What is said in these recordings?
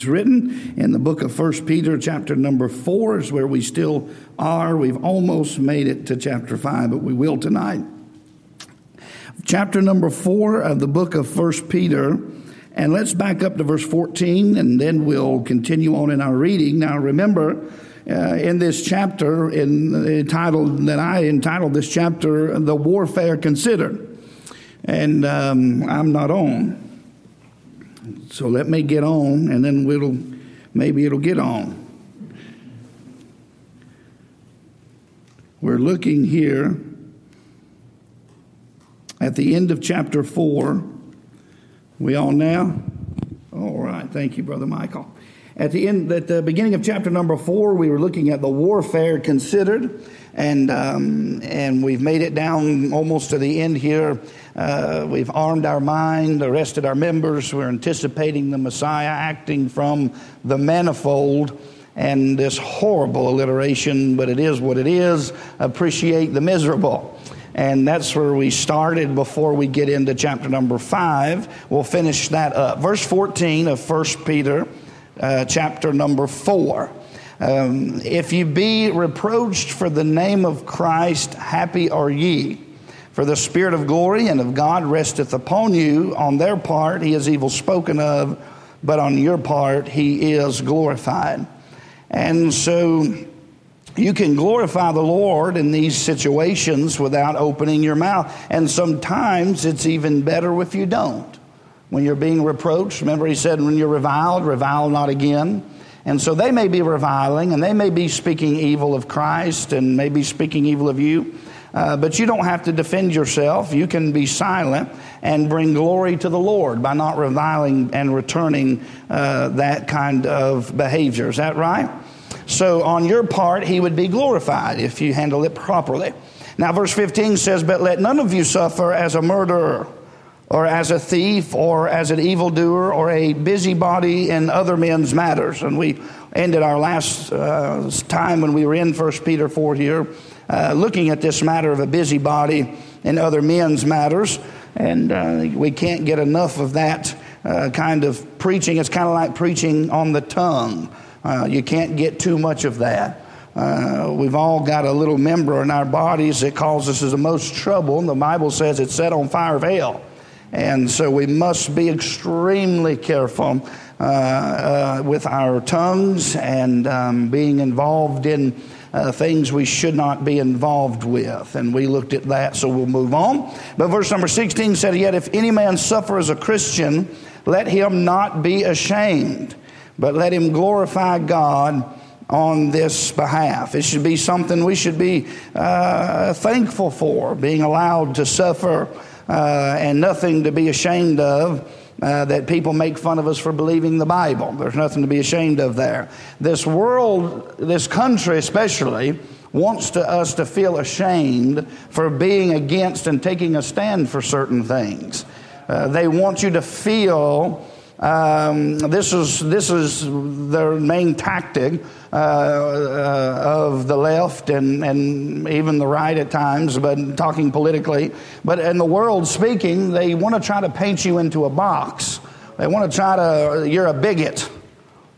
It's written in the book of First Peter, chapter number four, is where we still are. We've almost made it to chapter five, but we will tonight. Chapter number four of the book of First Peter, and let's back up to verse 14, and then we'll continue on in our reading. Now, remember, uh, in this chapter, in entitled that I entitled this chapter, "The Warfare Considered," and um, I'm not on. So let me get on, and then we'll maybe it'll get on. We're looking here at the end of chapter 4. We all now? All right. Thank you, Brother Michael. At the end, at the beginning of chapter number 4, we were looking at the warfare considered and um, and we've made it down almost to the end here. Uh, we've armed our mind, arrested our members. We're anticipating the Messiah acting from the manifold. And this horrible alliteration, but it is what it is. Appreciate the miserable. And that's where we started before we get into chapter number five. We'll finish that up. Verse 14 of 1 Peter, uh, chapter number four. Um, if you be reproached for the name of Christ, happy are ye. For the Spirit of glory and of God resteth upon you. On their part, he is evil spoken of, but on your part, he is glorified. And so you can glorify the Lord in these situations without opening your mouth. And sometimes it's even better if you don't. When you're being reproached, remember he said, when you're reviled, revile not again. And so they may be reviling and they may be speaking evil of Christ and maybe speaking evil of you. Uh, but you don't have to defend yourself. You can be silent and bring glory to the Lord by not reviling and returning uh, that kind of behavior. Is that right? So, on your part, he would be glorified if you handle it properly. Now, verse 15 says, But let none of you suffer as a murderer or as a thief or as an evildoer or a busybody in other men's matters. And we ended our last uh, time when we were in 1 Peter 4 here, uh, looking at this matter of a busybody in other men's matters. And uh, we can't get enough of that uh, kind of preaching. It's kind of like preaching on the tongue. Uh, you can't get too much of that. Uh, we've all got a little member in our bodies that causes us the most trouble, and the Bible says it's set on fire of hell. And so we must be extremely careful uh, uh, with our tongues and um, being involved in uh, things we should not be involved with. And we looked at that, so we'll move on. But verse number 16 said, Yet if any man suffer as a Christian, let him not be ashamed, but let him glorify God on this behalf. It should be something we should be uh, thankful for, being allowed to suffer uh, and nothing to be ashamed of. Uh, that people make fun of us for believing the Bible. There's nothing to be ashamed of there. This world, this country especially, wants to, us to feel ashamed for being against and taking a stand for certain things. Uh, they want you to feel um, this is this is their main tactic uh, uh, of the left and, and even the right at times, but talking politically. But in the world speaking, they want to try to paint you into a box. They want to try to you're a bigot.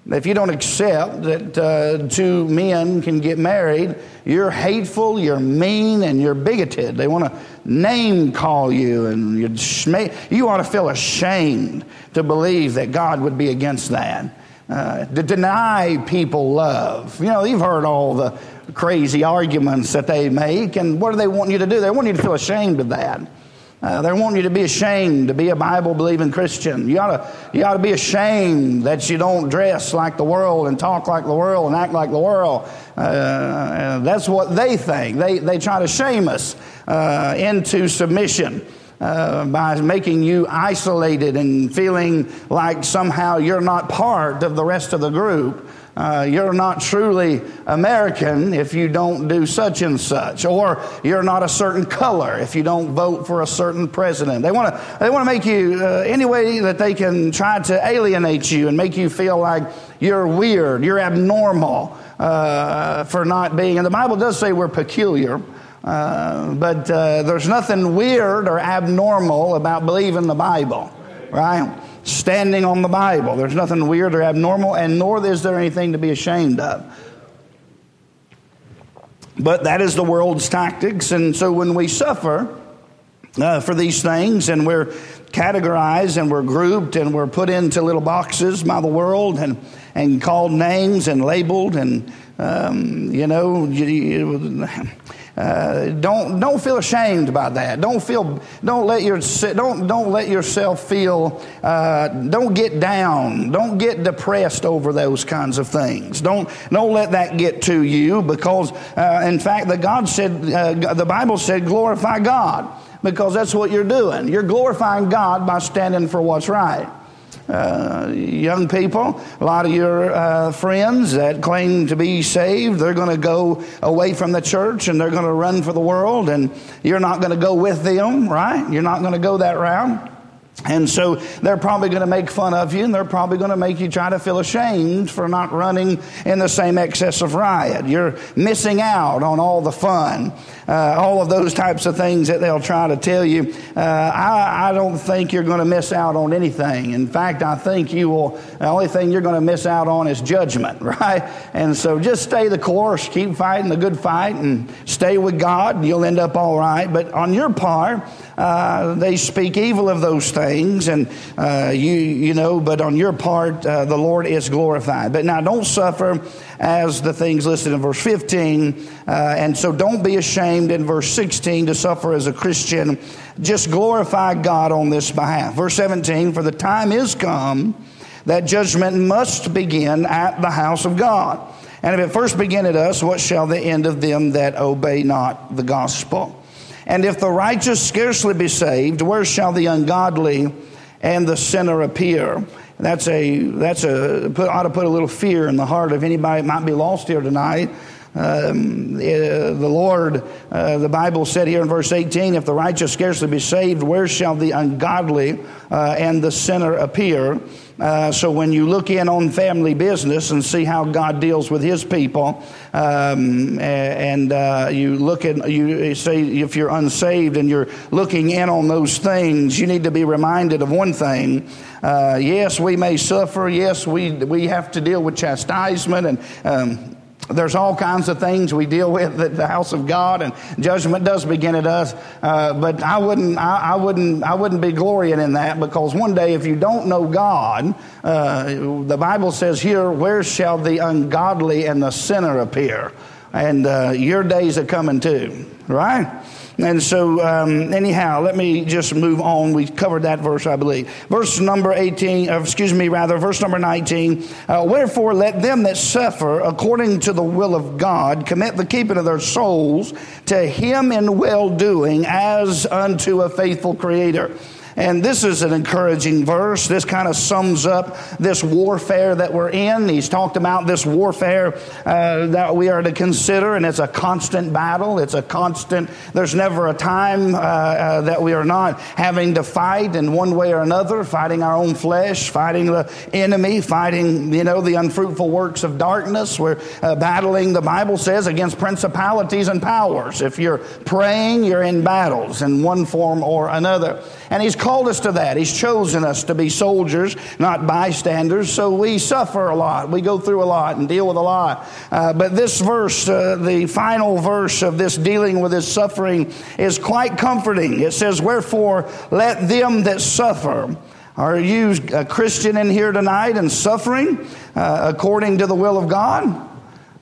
If you don't accept that uh, two men can get married, you're hateful, you're mean, and you're bigoted. They want to name call you, and you ought to feel ashamed to believe that God would be against that. Uh, to deny people love. You know, you've heard all the crazy arguments that they make, and what do they want you to do? They want you to feel ashamed of that. Uh, they want you to be ashamed to be a Bible believing Christian. You ought, to, you ought to be ashamed that you don't dress like the world and talk like the world and act like the world. Uh, that's what they think. They, they try to shame us uh, into submission. Uh, by making you isolated and feeling like somehow you're not part of the rest of the group. Uh, you're not truly American if you don't do such and such, or you're not a certain color if you don't vote for a certain president. They want to they want to make you uh, any way that they can try to alienate you and make you feel like you're weird, you're abnormal uh, for not being. And the Bible does say we're peculiar. Uh, but uh, there's nothing weird or abnormal about believing the Bible, right? Standing on the Bible. There's nothing weird or abnormal, and nor is there anything to be ashamed of. But that is the world's tactics, and so when we suffer uh, for these things and we're categorized and we're grouped and we're put into little boxes by the world and, and called names and labeled and, um, you know, you, uh, don't don't feel ashamed about that. Don't feel don't let your don't don't let yourself feel uh, don't get down. Don't get depressed over those kinds of things. Don't don't let that get to you because uh, in fact the God said uh, the Bible said glorify God because that's what you're doing. You're glorifying God by standing for what's right. Uh, young people, a lot of your uh, friends that claim to be saved, they're going to go away from the church and they're going to run for the world, and you're not going to go with them, right? You're not going to go that route. And so they're probably going to make fun of you and they're probably going to make you try to feel ashamed for not running in the same excess of riot. You're missing out on all the fun, uh, all of those types of things that they'll try to tell you. Uh, I, I, don't think you're going to miss out on anything. In fact, I think you will, the only thing you're going to miss out on is judgment, right? And so just stay the course, keep fighting the good fight and stay with God and you'll end up all right. But on your part, uh, they speak evil of those things, and uh, you you know. But on your part, uh, the Lord is glorified. But now, don't suffer as the things listed in verse 15, uh, and so don't be ashamed in verse 16 to suffer as a Christian. Just glorify God on this behalf. Verse 17: For the time is come that judgment must begin at the house of God. And if it first begin at us, what shall the end of them that obey not the gospel? And if the righteous scarcely be saved, where shall the ungodly and the sinner appear? That's a that's a put, ought to put a little fear in the heart of anybody that might be lost here tonight. Um, the Lord, uh, the Bible said here in verse 18, if the righteous scarcely be saved, where shall the ungodly uh, and the sinner appear? Uh, so when you look in on family business and see how God deals with His people, um, and uh, you look at you say if you're unsaved and you're looking in on those things, you need to be reminded of one thing. Uh, yes, we may suffer. Yes, we we have to deal with chastisement and. Um, there's all kinds of things we deal with at the house of God, and judgment does begin at us. Uh, but I wouldn't, I, I, wouldn't, I wouldn't be glorying in that because one day, if you don't know God, uh, the Bible says here, "Where shall the ungodly and the sinner appear?" And uh, your days are coming too, right? And so, um, anyhow, let me just move on. We covered that verse, I believe. Verse number 18, uh, excuse me, rather, verse number 19. Uh, Wherefore, let them that suffer according to the will of God commit the keeping of their souls to him in well doing as unto a faithful creator. And this is an encouraging verse. This kind of sums up this warfare that we're in. He's talked about this warfare uh, that we are to consider, and it's a constant battle. It's a constant, there's never a time uh, uh, that we are not having to fight in one way or another, fighting our own flesh, fighting the enemy, fighting, you know, the unfruitful works of darkness. We're uh, battling, the Bible says, against principalities and powers. If you're praying, you're in battles in one form or another. And He's called us to that. He's chosen us to be soldiers, not bystanders. So we suffer a lot. We go through a lot and deal with a lot. Uh, but this verse, uh, the final verse of this dealing with this suffering, is quite comforting. It says, Wherefore, let them that suffer. Are you a Christian in here tonight and suffering uh, according to the will of God?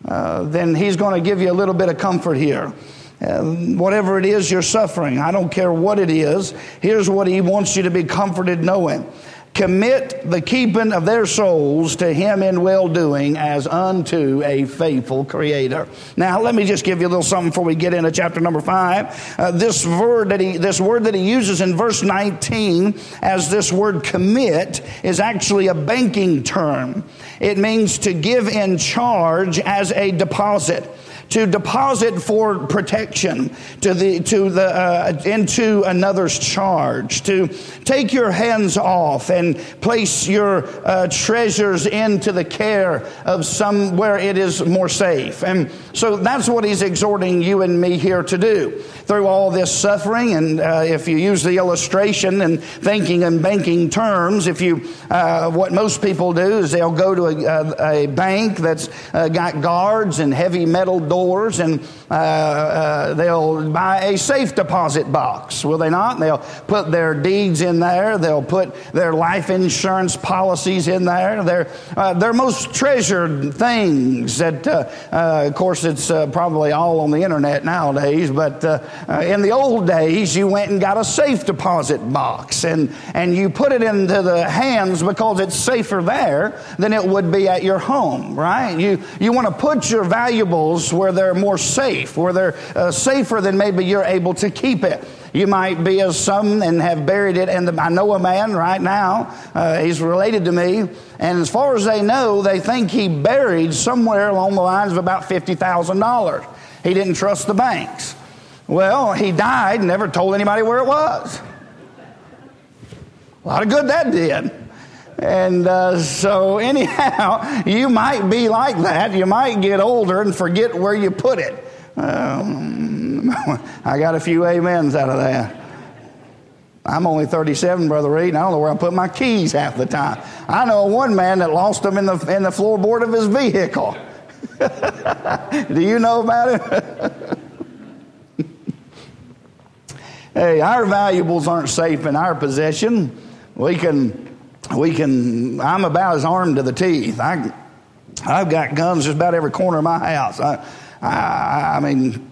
Uh, then He's going to give you a little bit of comfort here. Uh, whatever it is you're suffering, I don't care what it is. Here's what he wants you to be comforted knowing. Commit the keeping of their souls to him in well doing as unto a faithful creator. Now, let me just give you a little something before we get into chapter number five. Uh, this word that he, this word that he uses in verse 19 as this word commit is actually a banking term. It means to give in charge as a deposit to deposit for protection to the to the uh, into another's charge to take your hands off and place your uh, treasures into the care of somewhere it is more safe. And so that's what he's exhorting you and me here to do through all this suffering and uh, if you use the illustration and thinking in banking terms if you uh, what most people do is they'll go to a, a bank that's uh, got guards and heavy metal doors, and uh, uh, they'll buy a safe deposit box, will they not? They'll put their deeds in there, they'll put their life insurance policies in there, their, uh, their most treasured things that, uh, uh, of course, it's probably all on the internet nowadays, but in the old days, you went and got a safe deposit box, and, and you put it into the hands because it's safer there than it would be at your home, right? You, you want to put your valuables where they're more safe, where they're uh, safer than maybe you're able to keep it. You might be as some and have buried it. And I know a man right now, uh, he's related to me, and as far as they know, they think he buried somewhere along the lines of about $50,000. He didn't trust the banks. Well, he died, and never told anybody where it was. A lot of good that did. And uh, so, anyhow, you might be like that. You might get older and forget where you put it. Um, I got a few amens out of that. I'm only 37, Brother Reed, and I don't know where I put my keys half the time. I know one man that lost them in the, in the floorboard of his vehicle. Do you know about it? Hey, our valuables aren't safe in our possession. We can we can, I'm about as armed to the teeth. I, I've got guns just about every corner of my house. I, I, I mean,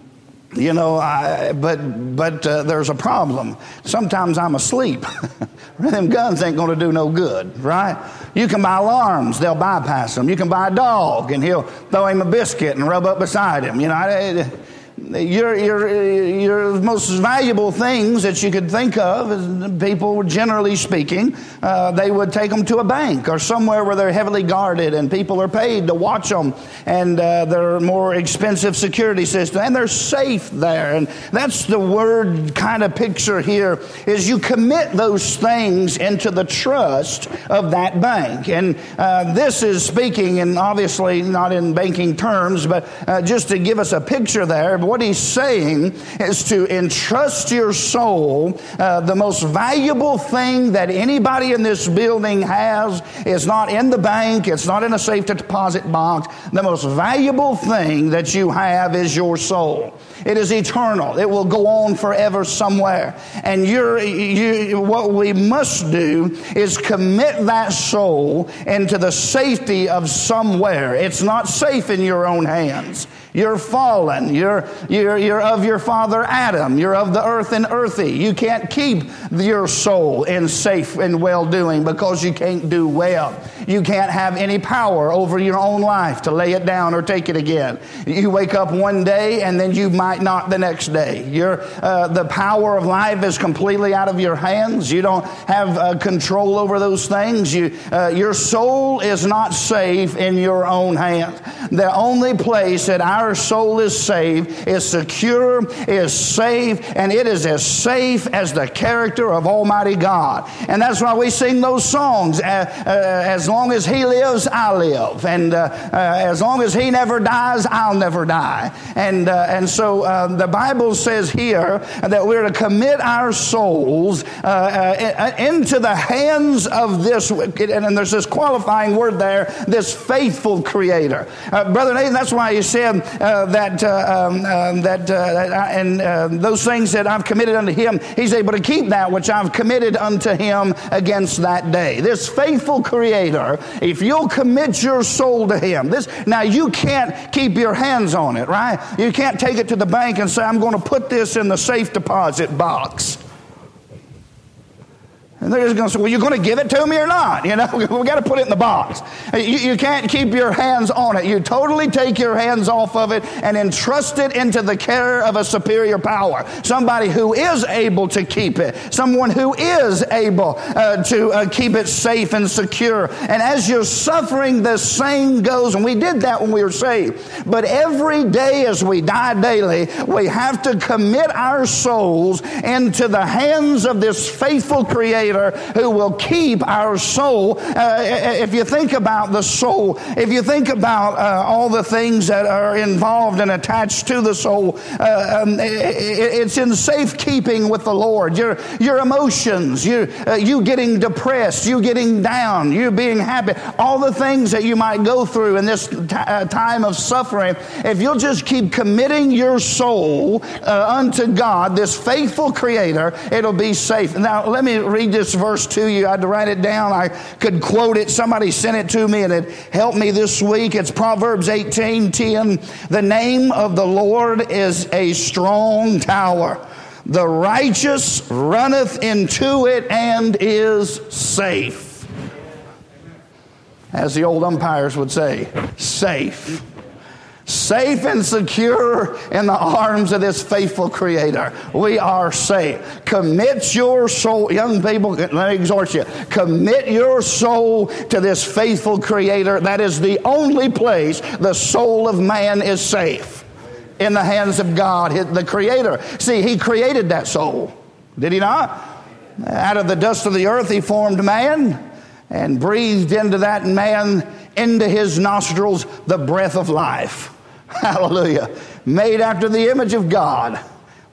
you know, I, but but uh, there's a problem. Sometimes I'm asleep. them guns ain't going to do no good, right? You can buy alarms; they'll bypass them. You can buy a dog, and he'll throw him a biscuit and rub up beside him. You know, I, your, your, your most valuable things that you could think of, people, generally speaking, uh, they would take them to a bank or somewhere where they're heavily guarded and people are paid to watch them and uh, they're more expensive security system and they're safe there. And that's the word kind of picture here is you commit those things into the trust of that bank. And uh, this is speaking, and obviously not in banking terms, but uh, just to give us a picture there what he's saying is to entrust your soul. Uh, the most valuable thing that anybody in this building has is not in the bank, it's not in a safe deposit box. The most valuable thing that you have is your soul. It is eternal. It will go on forever somewhere. And you're, you, what we must do is commit that soul into the safety of somewhere. It's not safe in your own hands. You're fallen. You're, you're, you're of your father Adam. You're of the earth and earthy. You can't keep your soul in safe and well doing because you can't do well. You can't have any power over your own life to lay it down or take it again. You wake up one day and then you might not the next day. Your, uh, the power of life is completely out of your hands. You don't have uh, control over those things. You, uh, your soul is not safe in your own hands. The only place that our soul is saved, is secure, is safe, and it is as safe as the character of Almighty God. And that's why we sing those songs. Uh, uh, as long as He lives, I live. And uh, uh as long as He never dies, I'll never die. And, uh, and so uh, the Bible says here that we're to commit our souls into the hands of this, and there's this qualifying word there, this faithful Creator. Brother Nathan, that's why he said, uh, that uh, um, um, that uh, and uh, those things that I've committed unto him, he's able to keep that which I've committed unto him against that day. This faithful Creator, if you'll commit your soul to him, this now you can't keep your hands on it, right? You can't take it to the bank and say, "I'm going to put this in the safe deposit box." And they're just going to say, well, you're going to give it to me or not? You know, we got to put it in the box. You, you, can't keep your hands on it. You totally take your hands off of it and entrust it into the care of a superior power. Somebody who is able to keep it. Someone who is able uh, to uh, keep it safe and secure. And as you're suffering, the same goes. And we did that when we were saved. But every day as we die daily, we have to commit our souls into the hands of this faithful Creator Who will keep our soul. Uh, if you think about the soul, if you think about uh, all the things that are involved and attached to the soul, uh, um, it's in safekeeping with the Lord. Your, your emotions, you, uh, you getting depressed, you getting down, you being happy, all the things that you might go through in this t- uh, time of suffering, if you'll just keep committing your soul uh, unto God, this faithful Creator, it'll be safe. Now, let me read this verse to you. I had to write it down. I could quote it. Somebody sent it to me and it helped me this week. It's Proverbs 18 10. The name of the Lord is a strong tower. The righteous runneth into it and is safe. As the old umpires would say, safe safe and secure in the arms of this faithful creator. We are safe. Commit your soul, young people, let me exhort you. Commit your soul to this faithful creator. That is the only place the soul of man is safe in the hands of God, the creator. See, he created that soul. Did he not? Out of the dust of the earth, he formed man and breathed into that man, into his nostrils, the breath of life. Hallelujah. Made after the image of God.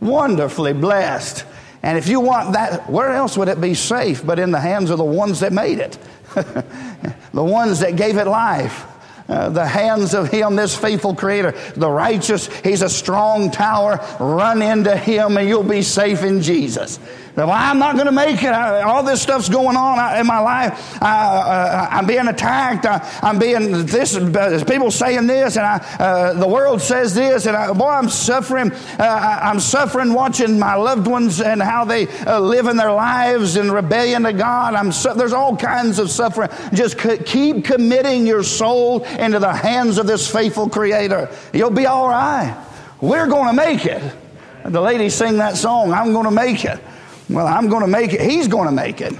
Wonderfully blessed. And if you want that, where else would it be safe but in the hands of the ones that made it? the ones that gave it life. Uh, the hands of him, this faithful creator, the righteous, he's a strong tower. Run into him and you'll be safe in Jesus. Well, I'm not going to make it. I, all this stuff's going on in my life. I, am uh, being attacked. I, am being this. People saying this, and I, uh, the world says this, and I, boy, I'm suffering. Uh, I'm suffering watching my loved ones and how they uh, live in their lives in rebellion to God. I'm su- there's all kinds of suffering. Just c- keep committing your soul into the hands of this faithful Creator. You'll be all right. We're going to make it. The ladies sing that song. I'm going to make it. Well, I'm going to make it. He's going to make it.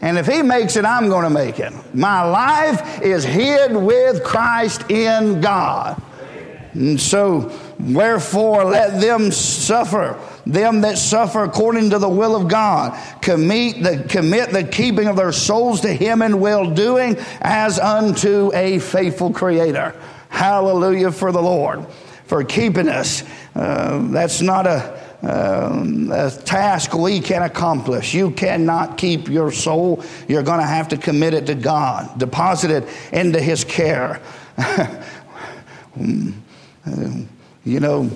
And if he makes it, I'm going to make it. My life is hid with Christ in God. And so, wherefore, let them suffer, them that suffer according to the will of God, commit the, commit the keeping of their souls to Him in well doing as unto a faithful Creator. Hallelujah for the Lord, for keeping us. Uh, that's not a a task we can accomplish. You cannot keep your soul. You're going to have to commit it to God, deposit it into His care. you know,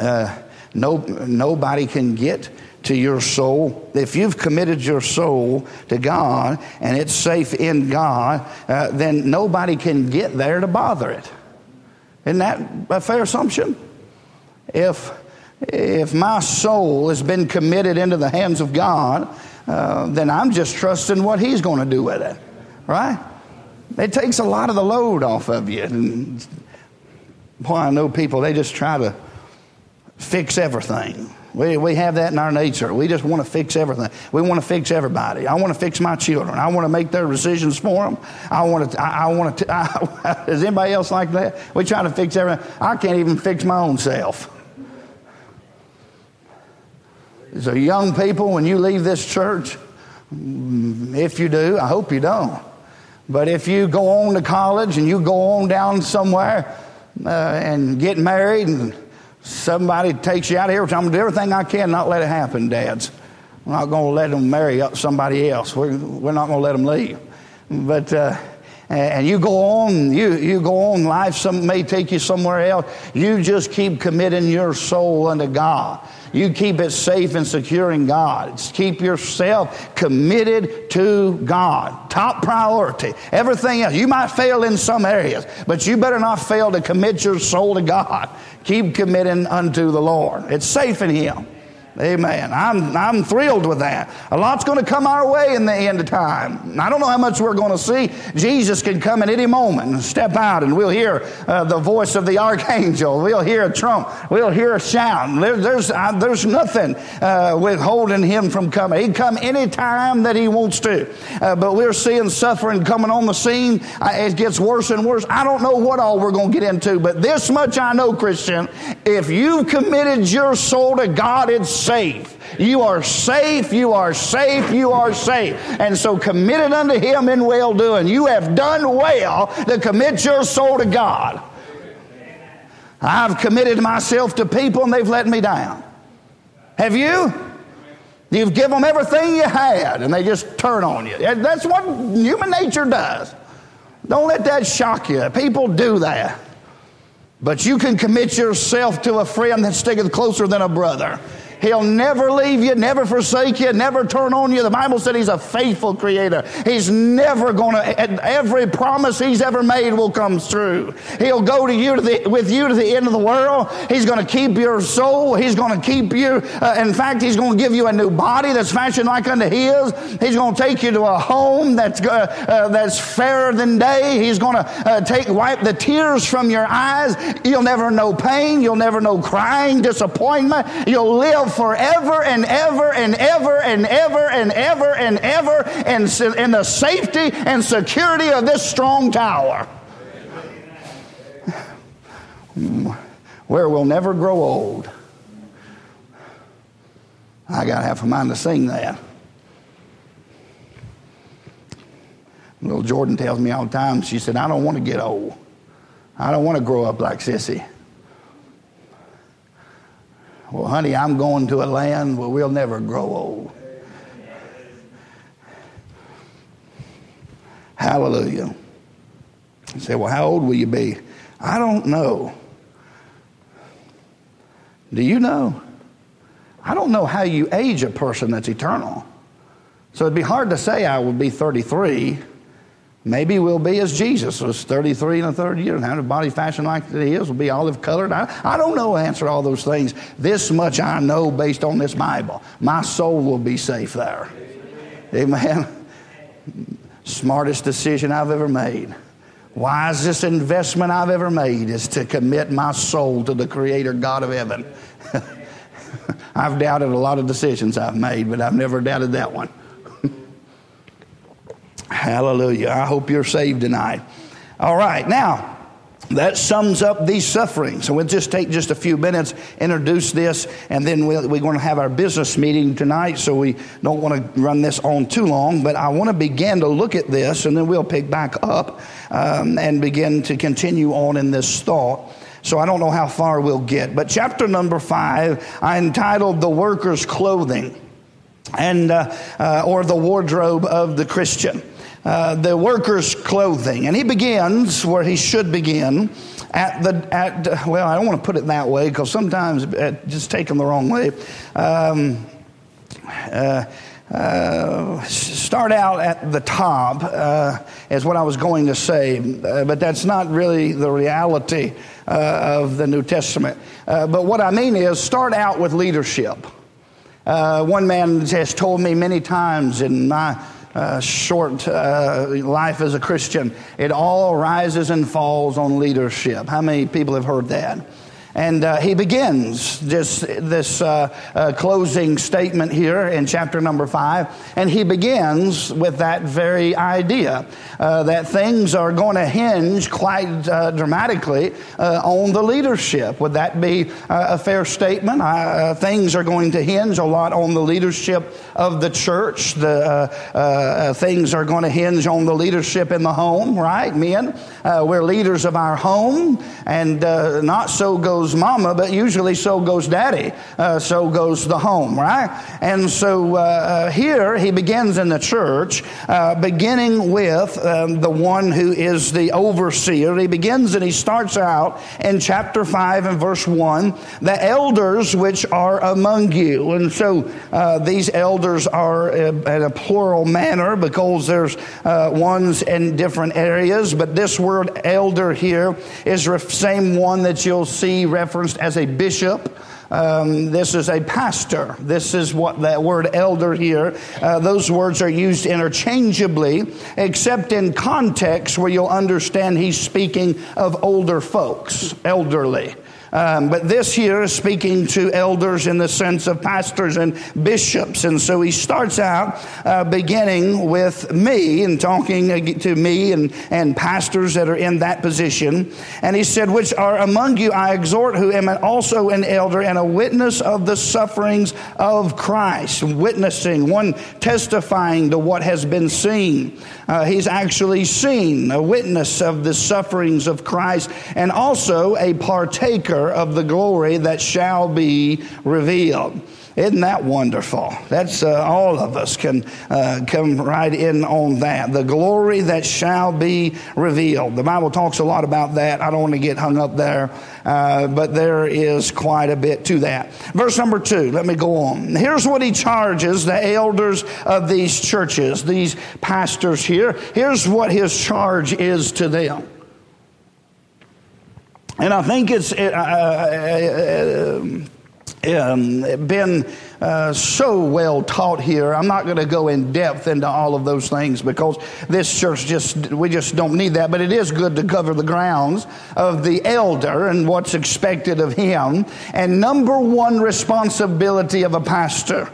uh, no, nobody can get to your soul. If you've committed your soul to God and it's safe in God, uh, then nobody can get there to bother it. Isn't that a fair assumption? If if my soul has been committed into the hands of God, uh, then I'm just trusting what He's going to do with it, right? It takes a lot of the load off of you. And boy, I know people, they just try to fix everything. We, we have that in our nature. We just want to fix everything. We want to fix everybody. I want to fix my children. I want to make their decisions for them. I want to. I, I want to. I, is anybody else like that? We try to fix everything. I can't even fix my own self. So, young people, when you leave this church, if you do, I hope you don't. But if you go on to college and you go on down somewhere uh, and get married and somebody takes you out of here, I'm going to do everything I can not let it happen, dads. We're not going to let them marry up somebody else. We're, we're not going to let them leave. But, uh, and you go on, you, you go on, life some, may take you somewhere else. You just keep committing your soul unto God. You keep it safe and secure in God. keep yourself committed to God. Top priority. Everything else. You might fail in some areas, but you better not fail to commit your soul to God. Keep committing unto the Lord. It's safe in Him. Amen. I'm, I'm thrilled with that. A lot's going to come our way in the end of time. I don't know how much we're going to see. Jesus can come at any moment and step out, and we'll hear uh, the voice of the archangel. We'll hear a trump. We'll hear a shout. There, there's, uh, there's nothing uh, withholding him from coming. He can come any time that he wants to. Uh, but we're seeing suffering coming on the scene. it gets worse and worse. I don't know what all we're going to get into, but this much I know, Christian. If you've committed your soul to God, it's safe. You are safe, you are safe, you are safe. And so committed unto Him in well doing. You have done well to commit your soul to God. I've committed myself to people and they've let me down. Have you? You've given them everything you had and they just turn on you. That's what human nature does. Don't let that shock you. People do that. But you can commit yourself to a friend that sticketh closer than a brother. He'll never leave you, never forsake you, never turn on you. The Bible said He's a faithful creator. He's never going to, every promise He's ever made will come true. He'll go to you to the, with you to the end of the world. He's going to keep your soul. He's going to keep you. Uh, in fact, He's going to give you a new body that's fashioned like unto His. He's going to take you to a home that's, uh, uh, that's fairer than day. He's going to uh, take, wipe the tears from your eyes. You'll never know pain. You'll never know crying, disappointment. You'll live forever and ever and ever and ever and ever and ever and in the safety and security of this strong tower. Where we'll never grow old. I got half a mind to sing that. Little Jordan tells me all the time, she said, I don't want to get old. I don't want to grow up like Sissy. Well, honey, I'm going to a land where we'll never grow old. Hallelujah. You say, well, how old will you be? I don't know. Do you know? I don't know how you age a person that's eternal. So it'd be hard to say I would be 33 Maybe we'll be as Jesus was 33 and a third year and have a body fashioned like his, will be olive colored. I, I don't know answer all those things. This much I know based on this Bible. My soul will be safe there. Amen. Smartest decision I've ever made. Wisest investment I've ever made is to commit my soul to the Creator God of heaven. I've doubted a lot of decisions I've made, but I've never doubted that one. Hallelujah. I hope you're saved tonight. All right, now that sums up these sufferings. So we'll just take just a few minutes, introduce this, and then we we are going to have our business meeting tonight. So we don't want to run this on too long, but I want to begin to look at this, and then we'll pick back up um, and begin to continue on in this thought. So I don't know how far we'll get, but chapter number five, I entitled "The Worker's Clothing," and uh, uh, or the wardrobe of the Christian. Uh, the worker's clothing. And he begins where he should begin at the, at, well, I don't want to put it that way because sometimes it's just taken the wrong way. Um, uh, uh, start out at the top uh, is what I was going to say, uh, but that's not really the reality uh, of the New Testament. Uh, but what I mean is start out with leadership. One man has told me many times in my uh, short uh, life as a Christian. It all rises and falls on leadership. How many people have heard that? And uh, he begins this, this uh, uh, closing statement here in chapter number five. And he begins with that very idea uh, that things are going to hinge quite uh, dramatically uh, on the leadership. Would that be a fair statement? things are going to hinge a lot on the leadership of the church. The things are going to hinge on the leadership in the home, right? Men, we're leaders of our home, and not so goes goes mama, but usually so goes daddy. Uh, so goes the home, right? And so uh, uh, here he begins in the church, uh, beginning with um, the one who is the overseer. He begins and he starts out in chapter 5 and verse 1 the elders which are among you. And so uh, these elders are in a plural manner because there's ones in different areas, but this word elder here is the same one that you'll see referenced as a bishop Um, this is a pastor. This is what that word elder here, uh, those words are used interchangeably, except in context where you'll understand he's speaking of older folks, elderly. Um, but this here is speaking to elders in the sense of pastors and bishops. And so he starts out uh, beginning with me and talking to me and, and pastors that are in that position. And he said, Which are among you, I exhort, who am also an elder and a witness of the sufferings of Christ. Witnessing, one testifying to what has been seen. Uh, he's actually seen, a witness of the sufferings of Christ, and also a partaker of the glory that shall be revealed. Isn't that wonderful? That's uh, all of us can uh, come right in on that. The glory that shall be revealed. The Bible talks a lot about that. I don't want to get hung up there, uh, but there is quite a bit to that. Verse number two, let me go on. Here's what he charges the elders of these churches, these pastors here. Here's what his charge is to them. And I think it's uh, uh, uh, um, been uh, so well taught here. I'm not going to go in depth into all of those things because this church just, we just don't need that. But it is good to cover the grounds of the elder and what's expected of him. And number one responsibility of a pastor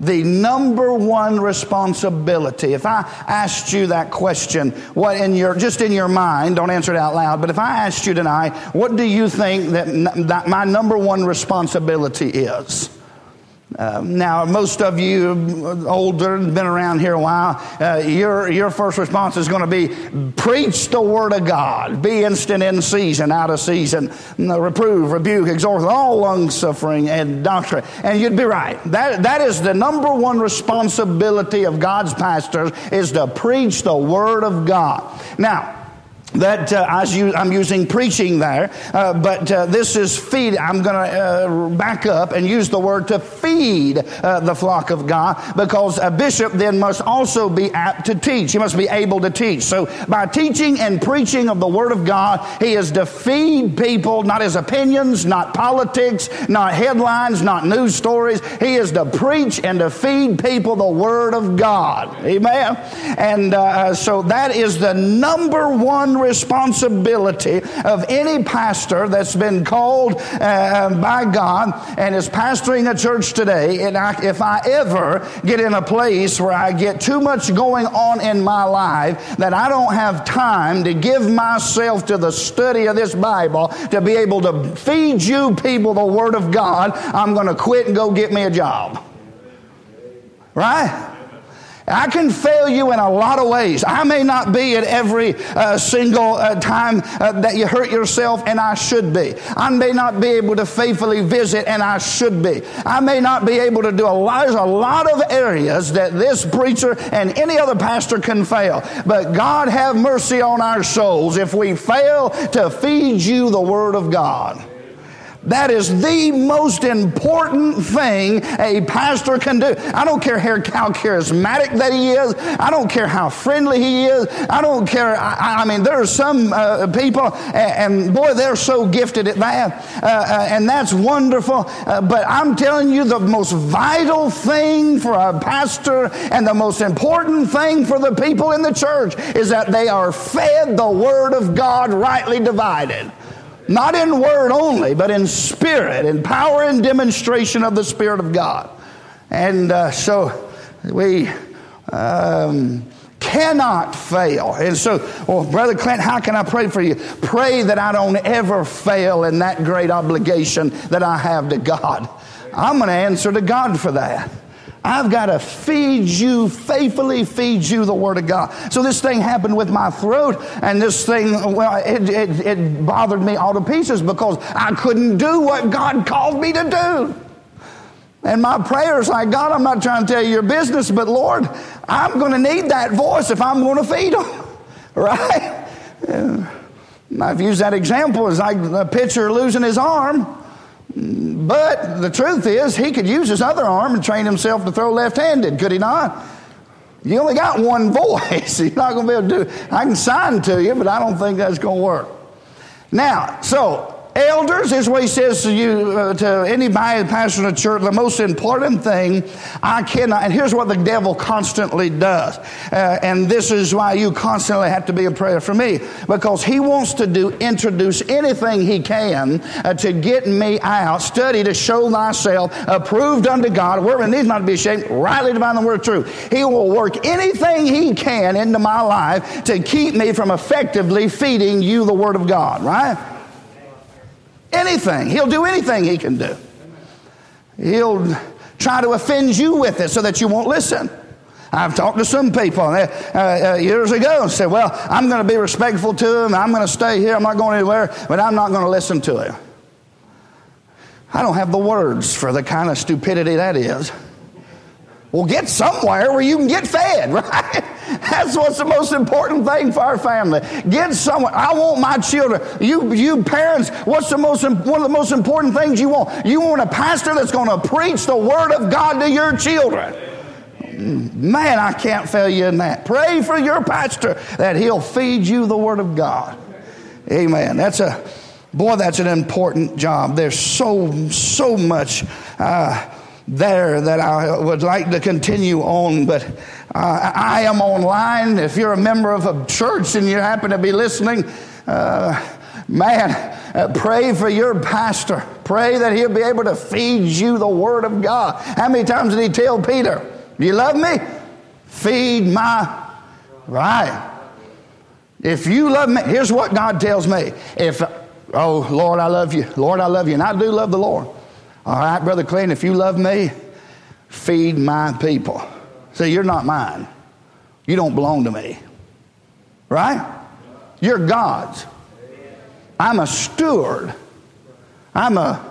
the number one responsibility. If I asked you that question, what in your, just in your mind, don't answer it out loud, but if I asked you tonight, what do you think that, that my number one responsibility is? Um, now, most of you older, been around here a while, uh, your, your first response is going to be preach the word of God, be instant in season, out of season, reprove, rebuke, exhort, all long suffering and doctrine. And you'd be right. That, that is the number one responsibility of God's pastors is to preach the word of God. Now, that uh, I'm using preaching there, uh, but uh, this is feed. I'm going to uh, back up and use the word to feed uh, the flock of God because a bishop then must also be apt to teach. He must be able to teach. So by teaching and preaching of the word of God, he is to feed people, not his opinions, not politics, not headlines, not news stories. He is to preach and to feed people the word of God. Amen. And uh, so that is the number one responsibility of any pastor that's been called uh, by God and is pastoring a church today. And I, if I ever get in a place where I get too much going on in my life that I don't have time to give myself to the study of this Bible to be able to feed you people the Word of God, I'm going to quit and go get me a job. Right? I can fail you in a lot of ways. I may not be at every uh, single uh, time uh, that you hurt yourself, and I should be. I may not be able to faithfully visit, and I should be. I may not be able to do a lot. There's a lot of areas that this preacher and any other pastor can fail. But God have mercy on our souls if we fail to feed you the Word of God. That is the most important thing a pastor can do. I don't care how charismatic that he is. I don't care how friendly he is. I don't care. I, I mean, there are some uh, people, and, and, boy, they're so gifted at that, uh, uh, and that's wonderful. Uh, but I'm telling you, the most vital thing for a pastor and the most important thing for the people in the church is that they are fed the Word of God rightly divided. Not in word only, but in spirit, in power and demonstration of the Spirit of God. And uh, so we um, cannot fail. And so, well, Brother Clint, how can I pray for you? Pray that I don't ever fail in that great obligation that I have to God. I'm going to answer to God for that. I've got to feed you, faithfully feed you the Word of God. So this thing happened with my throat, and this thing, well, it, it, it bothered me all to pieces because I couldn't do what God called me to do. And my prayers like, God, I'm not trying to tell you your business, but Lord, I'm going to need that voice if I'm going to feed them. Right? I've used that example as like a pitcher losing his arm. But the truth is, he could use his other arm and train himself to throw left handed, could he not? You only got one voice. You're not going to be able to do it. I can sign to you, but I don't think that's going to work. Now, so Elders, is what he says to you, uh, to anybody pastor in a church, the most important thing I cannot, and here's what the devil constantly does. Uh, and this is why you constantly have to be a prayer for me, because he wants to do, introduce anything he can uh, to get me out. Study to show thyself approved unto God, wherein needs not to be ashamed, rightly divine the word of truth. He will work anything he can into my life to keep me from effectively feeding you the word of God, right? Anything. He'll do anything he can do. He'll try to offend you with it so that you won't listen. I've talked to some people uh, uh, years ago and said, Well, I'm going to be respectful to him. I'm going to stay here. I'm not going anywhere, but I'm not going to listen to him. I don't have the words for the kind of stupidity that is. Well, get somewhere where you can get fed, right? That's what's the most important thing for our family. Get someone. I want my children. You, you parents, what's the most one of the most important things you want? You want a pastor that's going to preach the word of God to your children. Man, I can't fail you in that. Pray for your pastor that he'll feed you the word of God. Amen. That's a boy. That's an important job. There's so so much. Uh, there that I would like to continue on, but uh, I am online. If you're a member of a church and you happen to be listening, uh, man, uh, pray for your pastor. Pray that he'll be able to feed you the Word of God. How many times did he tell Peter, You love me? Feed my. Right. If you love me, here's what God tells me. If, oh, Lord, I love you. Lord, I love you. And I do love the Lord. All right, Brother Clinton, if you love me, feed my people. See, you're not mine. You don't belong to me. Right? You're God's. I'm a steward. I'm a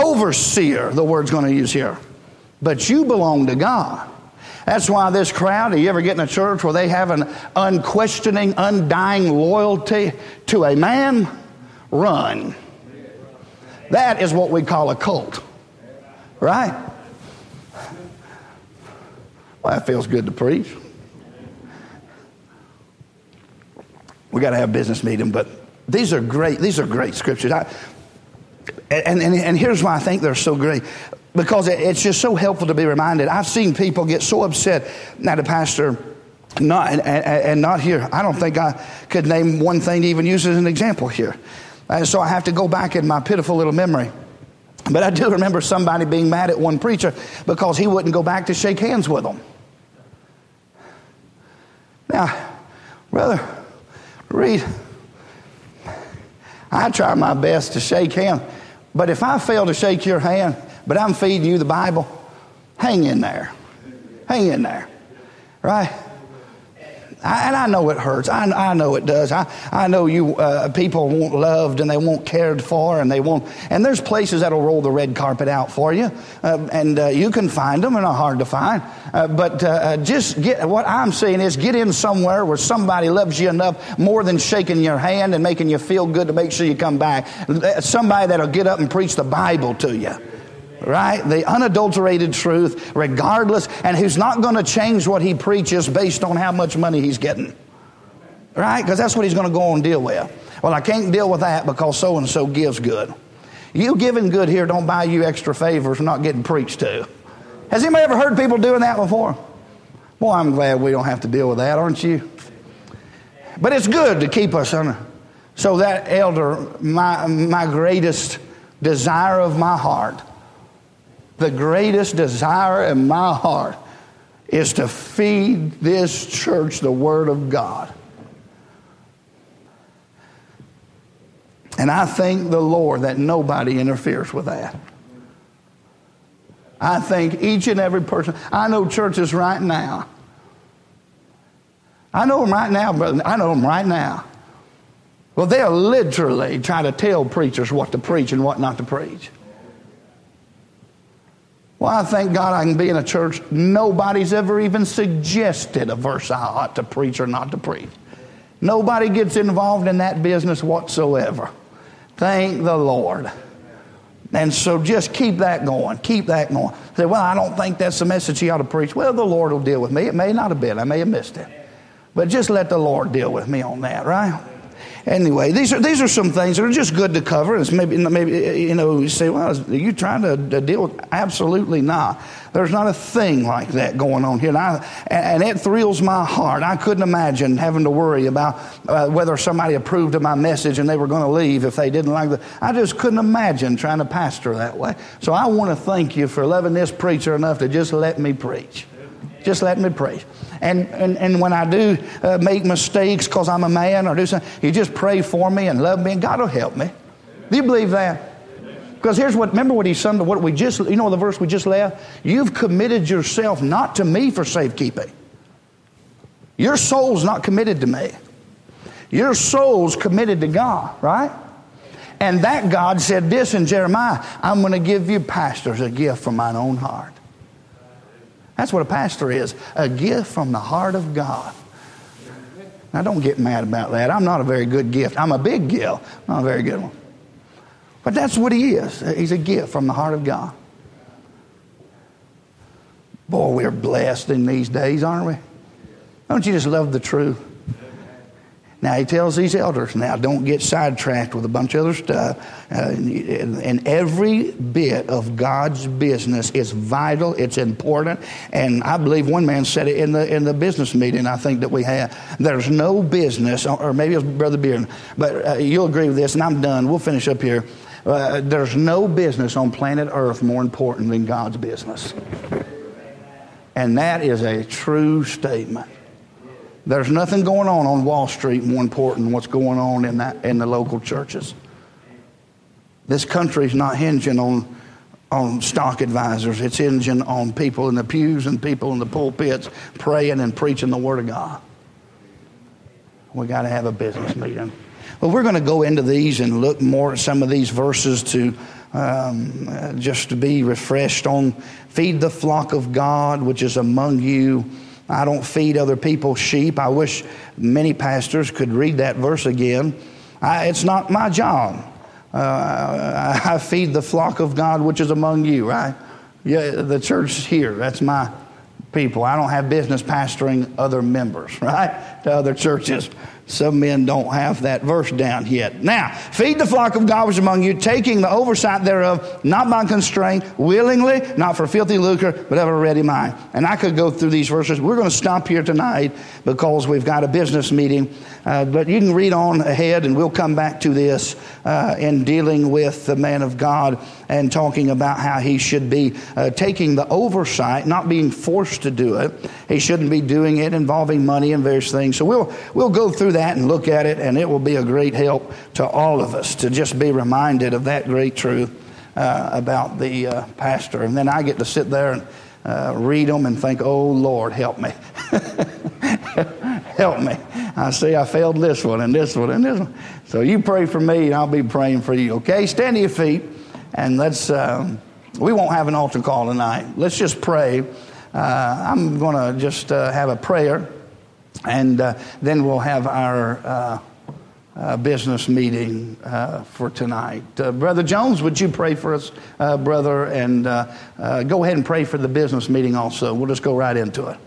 overseer, the word's going to use here. But you belong to God. That's why this crowd, you ever get in a church where they have an unquestioning, undying loyalty to a man? Run. That is what we call a cult. Right? Well, that feels good to preach. We got to have business meeting, but these are great. These are great scriptures. I, and, and, and here's why I think they're so great because it's just so helpful to be reminded. I've seen people get so upset now the pastor not and, and, not here. I don't think I could name one thing to even use as an example here. And so I have to go back in my pitiful little memory. But I do remember somebody being mad at one preacher because he wouldn't go back to shake hands with them. Now, brother, Reed, I try my best to shake hands. But if I fail to shake your hand, but I'm feeding you the Bible, hang in there. Hang in there. Right? I, and I know it hurts. I, I know it does. I, I know you uh, people want loved and they want cared for and they want. And there's places that'll roll the red carpet out for you, uh, and uh, you can find them. They're not hard to find. Uh, but uh, uh, just get what I'm saying is get in somewhere where somebody loves you enough more than shaking your hand and making you feel good to make sure you come back. Somebody that'll get up and preach the Bible to you right? The unadulterated truth, regardless, and who's not going to change what he preaches based on how much money he's getting, right? Because that's what he's going to go and deal with. Well, I can't deal with that because so and so gives good. You giving good here don't buy you extra favors for not getting preached to. Has anybody ever heard people doing that before? Well, I'm glad we don't have to deal with that, aren't you? But it's good to keep us on. So that elder, my, my greatest desire of my heart the greatest desire in my heart is to feed this church the Word of God. And I thank the Lord that nobody interferes with that. I thank each and every person. I know churches right now. I know them right now, brother. I know them right now. Well, they're literally trying to tell preachers what to preach and what not to preach. Well, I thank God I can be in a church nobody's ever even suggested a verse I ought to preach or not to preach. Nobody gets involved in that business whatsoever. Thank the Lord. And so just keep that going. Keep that going. Say, well, I don't think that's the message he ought to preach. Well, the Lord will deal with me. It may not have been. I may have missed it. But just let the Lord deal with me on that, right? Anyway, these are these are some things that are just good to cover. It's maybe maybe you know you say, well, are you trying to, deal with? Absolutely not. There's not a thing like that going on here, and, I, and it thrills my heart. I couldn't imagine having to worry about uh, whether somebody approved of my message and they were going to leave if they didn't like the. I just couldn't imagine trying to pastor that way. So I want to thank you for loving this preacher enough to just let me preach. Just let me pray. And, and, and when I do uh, make mistakes because I'm a man or do something, you just pray for me and love me, and God will help me. Do you believe that? Because here's what, remember what he said, what we just, you know the verse we just left? You've committed yourself not to me for safekeeping. Your soul's not committed to me. Your soul's committed to God, right? And that God said this in Jeremiah I'm going to give you pastors a gift from mine own heart. That's what a pastor is a gift from the heart of God. Now, don't get mad about that. I'm not a very good gift. I'm a big gift, not a very good one. But that's what he is. He's a gift from the heart of God. Boy, we're blessed in these days, aren't we? Don't you just love the truth? Now he tells these elders, now don't get sidetracked with a bunch of other stuff. Uh, and every bit of God's business is vital, it's important. And I believe one man said it in the, in the business meeting I think that we had. There's no business, or maybe it was Brother Beard, but uh, you'll agree with this, and I'm done. We'll finish up here. Uh, there's no business on planet Earth more important than God's business. And that is a true statement. There's nothing going on on Wall Street more important than what's going on in, that, in the local churches. This country is not hinging on, on stock advisors, it's hinging on people in the pews and people in the pulpits praying and preaching the Word of God. We got to have a business meeting. Well, we're going to go into these and look more at some of these verses to um, just to be refreshed on feed the flock of God which is among you I don't feed other people's sheep. I wish many pastors could read that verse again. I, it's not my job. Uh, I feed the flock of God which is among you, right? Yeah, the church here, that's my people. I don't have business pastoring other members, right? To other churches. Some men don't have that verse down yet. Now, feed the flock of God which is among you, taking the oversight thereof, not by constraint, willingly, not for filthy lucre, but of a ready mind. And I could go through these verses. We're going to stop here tonight because we've got a business meeting. Uh, but you can read on ahead, and we'll come back to this uh, in dealing with the man of God and talking about how he should be uh, taking the oversight, not being forced to do it. He shouldn't be doing it involving money and various things. So we'll we'll go through that and look at it, and it will be a great help to all of us to just be reminded of that great truth uh, about the uh, pastor. And then I get to sit there and uh, read them and think, "Oh Lord, help me." help me. I see I failed this one and this one and this one. So you pray for me and I'll be praying for you. Okay? Stand to your feet and let's, uh, we won't have an altar call tonight. Let's just pray. Uh, I'm going to just uh, have a prayer, and uh, then we'll have our uh, uh, business meeting for tonight. brother Jones, would you pray for us, brother? And go ahead and pray for the business meeting also. We'll just go right into it.